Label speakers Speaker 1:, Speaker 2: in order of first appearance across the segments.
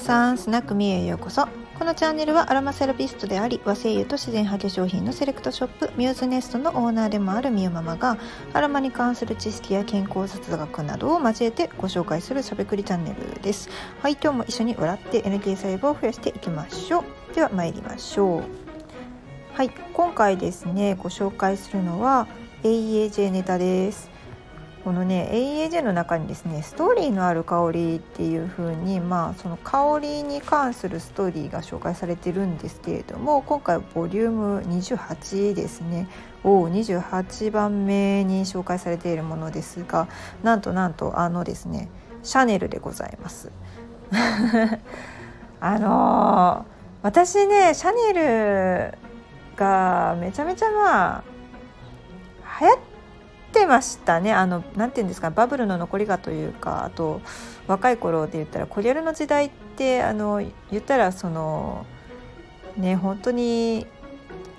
Speaker 1: 皆さんスナックミへようこそ。このチャンネルはアロマセラピストであり和製油と自然派化粧品のセレクトショップミューズネストのオーナーでもあるみゆママがアロマに関する知識や健康雑学などを交えてご紹介するしゃべくりチャンネルです。はい今日も一緒に笑って NK 細胞を増やしていきましょう。では参りましょう。はい今回ですねご紹介するのは AEAJ ネタです。このね AEAJ の中にですねストーリーのある香りっていう風にまあその香りに関するストーリーが紹介されてるんですけれども今回ボリューム28ですねを28番目に紹介されているものですがなんとなんとあのですねシャネルでございます。あのー、私ねシャネルがめちゃめちゃまあ流行ってましたね。あのなんて言うんですかバブルの残りがというかあと若い頃で言ったらコリャルの時代ってあの言ったらそのね本当に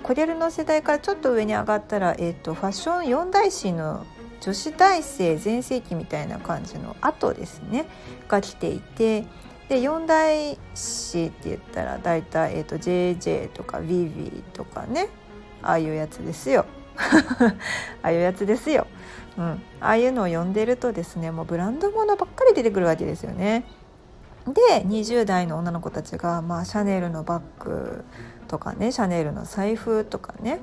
Speaker 1: コリャルの世代からちょっと上に上がったら、えーと、ファッション四大師の女子大生全盛期みたいな感じの後ですね。が来ていてで四大師って言ったら大体、えーと、と JJ とか VV とかねああいうやつですよ。ああいうやつですよ、うん、ああいうのを読んでるとですねもうブランド物ばっかり出てくるわけですよね。で20代の女の子たちが、まあ、シャネルのバッグとかねシャネルの財布とかね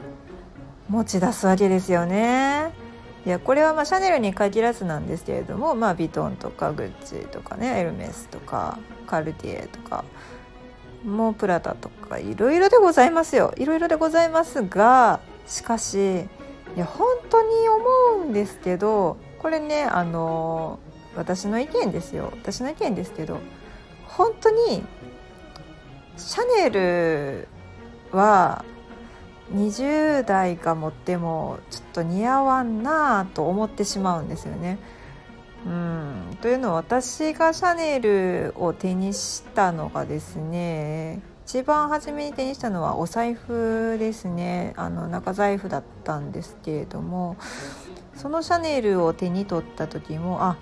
Speaker 1: 持ち出すわけですよね。いやこれはまあシャネルに限らずなんですけれども、まあ、ビトンとかグッチとかねエルメスとかカルティエとかもうプラタとかいろいろでございますよいろいろでございますがしかしいや本当に思うんですけどこれねあの私の意見ですよ私の意見ですけど本当にシャネルは20代が持ってもちょっと似合わんなと思ってしまうんですよね。うんというのは私がシャネルを手にしたのがですね一番初めに手にしたのはお財布ですねあの中財布だったんですけれどもそのシャネルを手に取った時もあ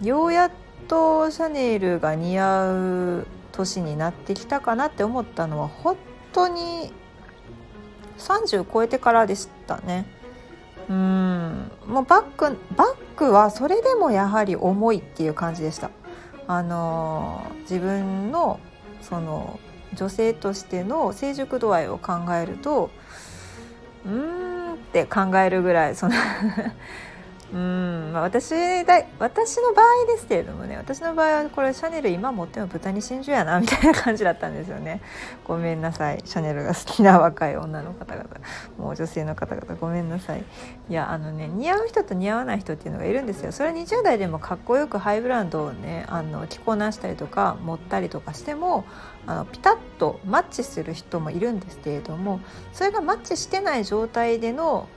Speaker 1: ようやっとシャネルが似合う年になってきたかなって思ったのは本当に30超えてからでしたね。うんもうバッグバッグはそれでもやはり重いっていう感じでした。あの自分のその女性としての成熟度合いを考えるとうーんって考えるぐらいそのうん、まあ、私だ私の場合ですけれどもね私の場合はこれシャネル今持っても豚に真珠やなみたいな感じだったんですよね。ごめんなさい。シャネルが好きな若い女の方々。もう女性の方々。ごめんなさい。いやあのね似合う人と似合わない人っていうのがいるんですよ。それは20代でもかっこよくハイブランドをねあの着こなしたりとか持ったりとかしてもあのピタッとマッチする人もいるんですけれどもそれがマッチしてない状態での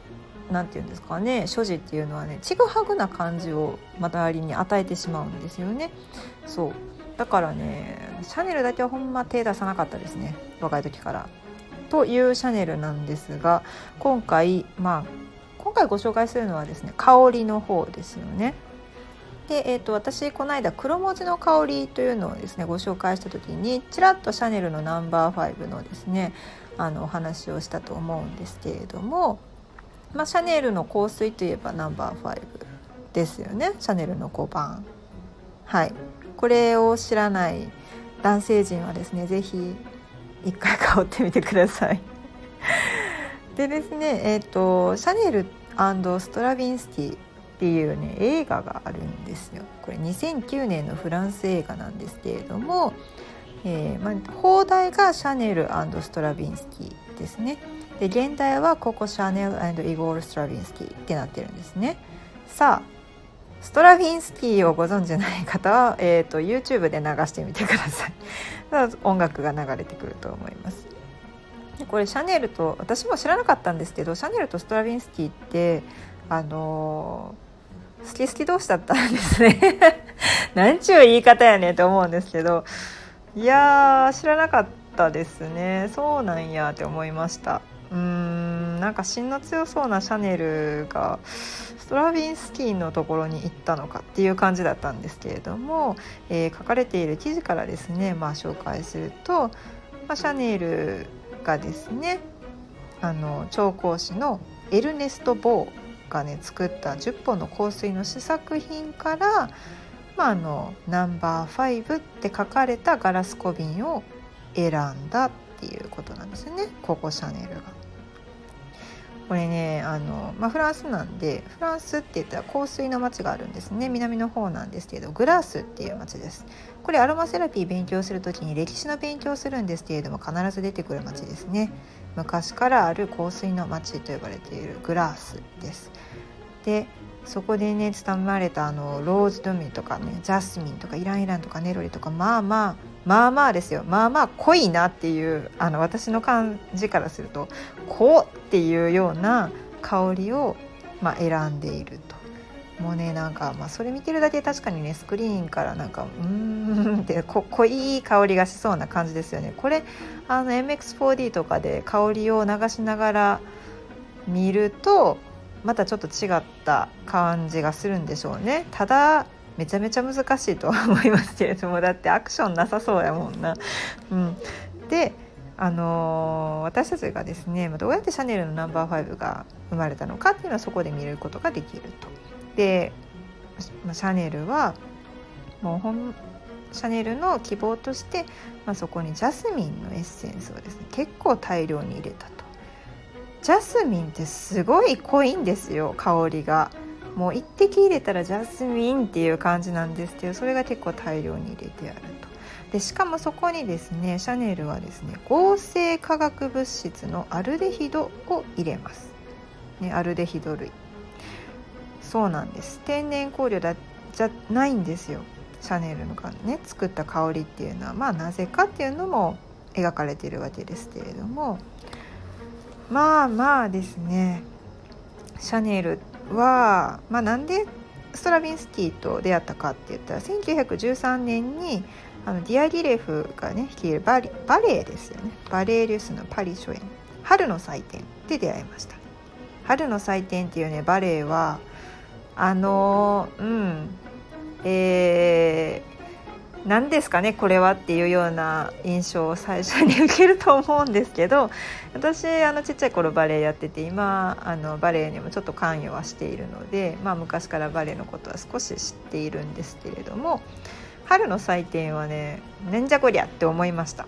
Speaker 1: 何て言うんですかね所持っていうのはねちぐはぐな感じを周りに与えてしまうんですよね。そうだからねシャネルだけはほんま手出さなかったですね若い時から。というシャネルなんですが今回まあ今回ご紹介するのはですね香りの方ですよね。で、えーと、私この間黒文字の香りというのをですねご紹介した時にちらっとシャネルのナンバー5のですねあのお話をしたと思うんですけれどもまあ、シャネルの香水といえばナンバー5ですよね。シャネルの5番。はい。これを知らない男性陣はですね是非一回香ってみてください。でですねえっ、ー、とシャネルストラビンスキーっていうね映画があるんですよ。これ2009年のフランス映画なんですけれども、えーまあ、放題がシャネルストラビンスキーですね。で現代はココ・シャネルイゴール・ストラヴィンスキーってなってるんですね。さあストラヴィンスキーをご存知ない方は、えーと、YouTube で流してみてください。音楽が流れてくると思います。これシャネルと私も知らなかったんですけどシャネルとストラヴィンスキーってあのー、好き好き同士だったんですね。なんちゅう言い方やねんと思うんですけど。いやー知らなかったですね。そうなんやって思いました。うんなんか芯の強そうなシャネルがストラビンスキーのところに行ったのかっていう感じだったんですけれども、えー、書かれている記事からですね、まあ、紹介すると、まあ、シャネルがですねあの調香師のエルネスト・ボーがね作った10本の香水の試作品から、まあ、あのナンバー5って書かれたガラス小瓶を選んだっていうことなんですねココ・シャネルが。これねあの、まあ、フランスなんでフランスって言ったら香水の町があるんですね。南の方なんですけどグラスっていう町です。これアロマセラピー勉強する時に歴史の勉強するんですけれども必ず出てくる町ですね。昔からある香水の町と呼ばれているグラスです。でそこでね伝われたあのローズドミとかねジャスミンとかイランイランとかネロリとかまあまあまあまあですよまあまあ濃いなっていうあの私の感じからすると濃っていうような香りを、まあ、選んでいると。もうねなんか、まあ、それ見てるだけ確かにねスクリーンからなんかうーんって濃い香りがしそうな感じですよね。これあの MX4D とかで香りを流しながら見るとまたちょっと違った感じがするんでしょうね。ただめちゃめちゃ難しいとは思いますけれどもだってアクションなさそうやもんな。うん、であのー、私たちがですねどうやってシャネルのナンバー5が生まれたのかっていうのはそこで見ることができると。でシャネルはもうほんシャネルの希望として、まあ、そこにジャスミンのエッセンスをですね結構大量に入れたと。ジャスミンってすごい濃いんですよ香りが。もう1滴入れたらジャスミンっていう感じなんですけどそれが結構大量に入れてあると。でしかもそこにですねシャネルはですね合成化学物質のアルデヒドを入れます、ね、アルデヒド類。そうなんです。天然香料だじゃないんですよ。シャネルのね作った香りっていうのはまあなぜかっていうのも描かれているわけですけれども。まあまあですね。シャネルは、まあ、なんでストラビンスキーと出会ったかって言ったら1913年にあのディアギレフがね率いるバリバレエですよね。バレエリュスのパリ初演。春の祭典で出会いました。春の祭典っていうねバレエはあのうん。えー何ですかねこれはっていうような印象を最初に受けると思うんですけど私あのちっちゃい頃バレエやってて今あのバレエにもちょっと関与はしているので、まあ、昔からバレエのことは少し知っているんですけれども春の祭典はねなんじゃこりゃって思いました。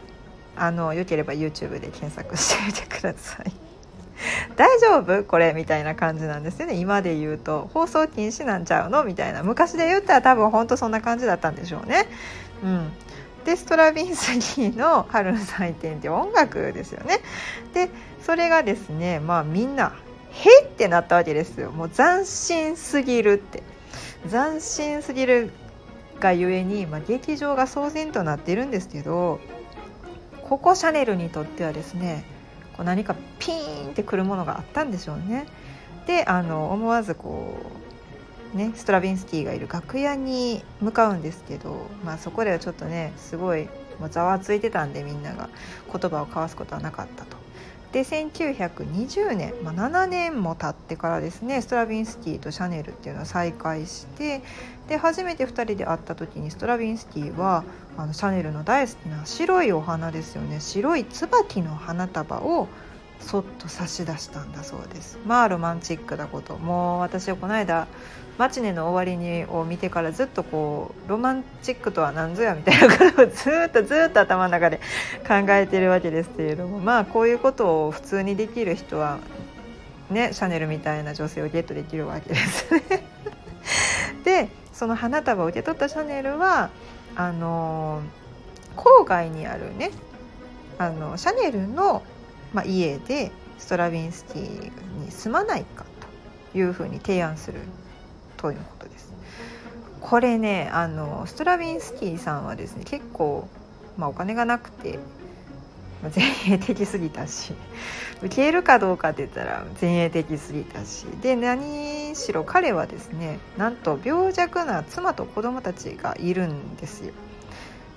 Speaker 1: あのよければ YouTube で検索してみてください。大丈夫これみたいな感じなんですよね。今で言うと。放送禁止なんちゃうの？みたいな。昔で言ったら多分本当そんな感じだったんでしょうね。うん、でストラビンスキーの「春の祭典」って音楽ですよね。でそれがですねまあみんな「へってなったわけですよ。もう斬新すぎるって。斬新すぎるがゆえに、まあ、劇場が騒然となっているんですけどここシャネルにとってはですねこう何かピーンってくるものがあったんでしょうね。であの思わずこうね、ストラビンスキーがいる楽屋に向かうんですけど、まあ、そこではちょっとねすごいもうざわついてたんでみんなが言葉を交わすことはなかったと。で1920年、まあ、7年も経ってからですねストラヴィンスキーとシャネルっていうのは再会してで初めて2人で会った時にストラヴィンスキーはあのシャネルの大好きな白いお花ですよね。白い椿の花束をそっと差し出したんだそうです。まあロマンチックなこともう私はこの間マチネの終わりにを見てからずっとこうロマンチックとは何ぞやみたいなことをずっとずっと頭の中で考えてるわけですけれどもまあこういうことを普通にできる人はねシャネルみたいな女性をゲットできるわけですね。でその花束を受け取ったシャネルはあの郊外にあるねあのシャネルの、まあ、家でストラヴィンスキーに住まないかというふうに提案するということです。これねあのストラビンスキーさんはですね結構、まあ、お金がなくて前衛的すぎたし受けるかどうかって言ったら前衛的すぎたしで何しろ彼はですねなんと病弱な妻と子供たちがいるんですよ。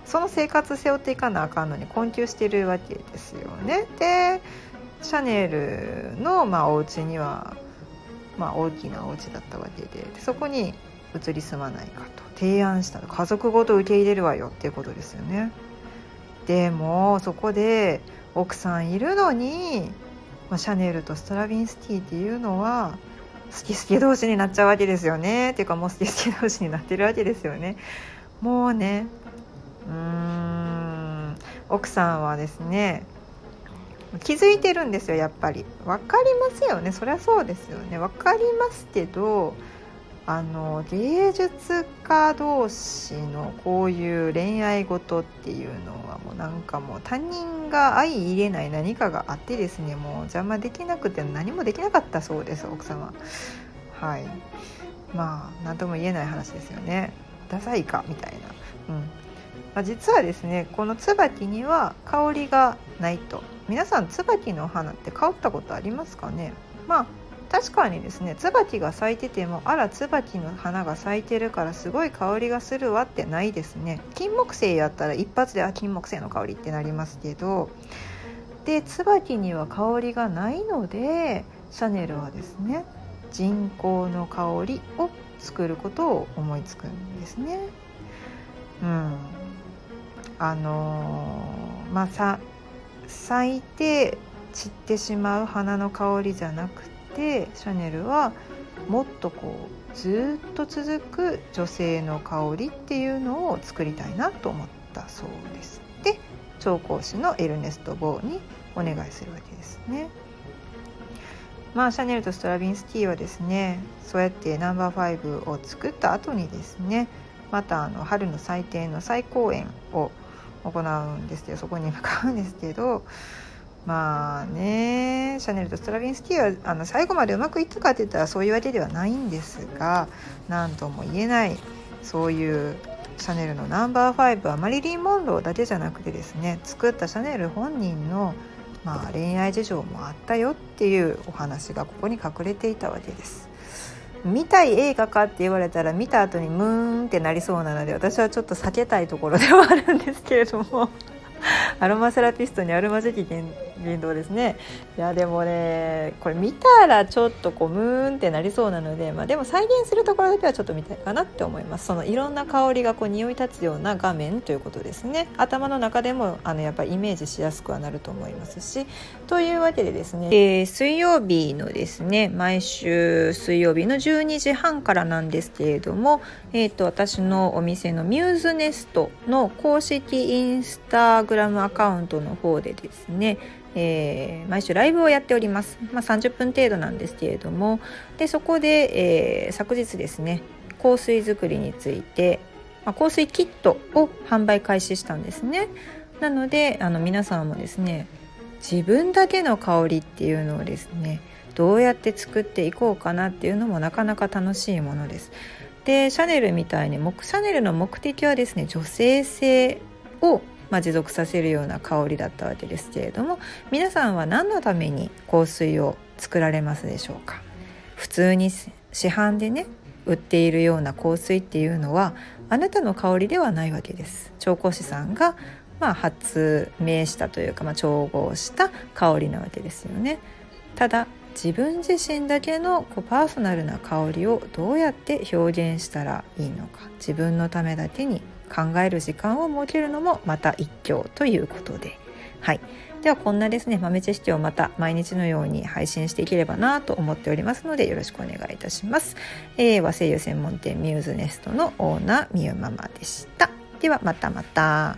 Speaker 1: その生活背負っていかなあかんのに困窮してるわけですよね。でシャネルの、まあ、お家には、まあ、大きなお家だったわけででそこに移り住まないかと提案したら家族ごと受け入れるわよっていうことですよね。でもそこで奥さんいるのに、まあ、シャネルとストラビンスティっていうのは好き好き同士になっちゃうわけですよねっていうかもう好き好き同士になってるわけですよね。もうねうーん。奥さんはですね気づいてるんですよやっぱり。分かりますよね。そりゃそうですよね。分かりますけどあの芸術家同士のこういう恋愛事っていうのはもうなんかもう他人が相入れない何かがあってですねもう邪魔できなくて何もできなかったそうです奥様は。い。まあ何とも言えない話ですよね。ダサいかみたいな。うん。まあ、実はですねこの椿には香りがないと。皆さん椿の花って香ったことありますかね？まあ確かにですね椿が咲いててもあら椿の花が咲いてるからすごい香りがするわってないですね。金木犀やったら一発であ金木犀の香りってなりますけどで椿には香りがないのでシャネルはですね人工の香りを作ることを思いつくんですね。うん、あのー、まあさ咲いて散ってしまう花の香りじゃなくてシャネルはもっとこうずっと続く女性の香りっていうのを作りたいなと思ったそうです。で調香師のエルネスト・ボーにお願いするわけですね。まあ、シャネルとストラビンスティはですねそうやってナンバー5を作った後にですねまたあの春の祭典の再公演を行うんですけどそこに向かうんですけどまあねシャネルとストラビンスキーはあの最後までうまくいったかって言ったらそういうわけではないんですが何とも言えないそういうシャネルのナンバー5はマリリン・モンローだけじゃなくてですね作ったシャネル本人の、まあ、恋愛事情もあったよっていうお話がここに隠れていたわけです。見たい映画かって言われたら見た後にムーンってなりそうなので私はちょっと避けたいところではあるんですけれども。アロマセラピストにアロマ時期言動ですねいやでもねこれ見たらちょっとこうムーンってなりそうなので、まあ、でも再現するところだけはちょっと見たいかなって思います。そのいろんな香りがこう匂い立つような画面ということですね。頭の中でもあのやっぱりイメージしやすくはなると思いますし。というわけでですね、えー、水曜日のですね毎週水曜日の12時半からなんですけれども、えーと、私のお店のミューズネストの公式インスタグラムアカウントの方でですねえー、毎週ライブをやっております、まあ、30分程度なんですけれども。でそこで、えー、昨日ですね香水作りについて、まあ、香水キットを販売開始したんですね。なのであの皆さんもですね自分だけの香りっていうのをですねどうやって作っていこうかなっていうのもなかなか楽しいものです。でシャネルみたいにシャネルの目的はですね女性性をまあ、持続させるような香りだったわけですけれども皆さんは何のために香水を作られますでしょうか？普通に市販でね売っているような香水っていうのはあなたの香りではないわけです。調香師さんがまあ発明したというか、まあ、調合した香りなわけですよね。ただ自分自身だけのこうパーソナルな香りをどうやって表現したらいいのか自分のためだけに考える時間を設けるのもまた一興ということで。はい、ではこんなですね豆知識をまた毎日のように配信していければなと思っておりますのでよろしくお願いいたします。えー、和製油専門店ミューズネストのオーナーみゆママでした。ではまたまた。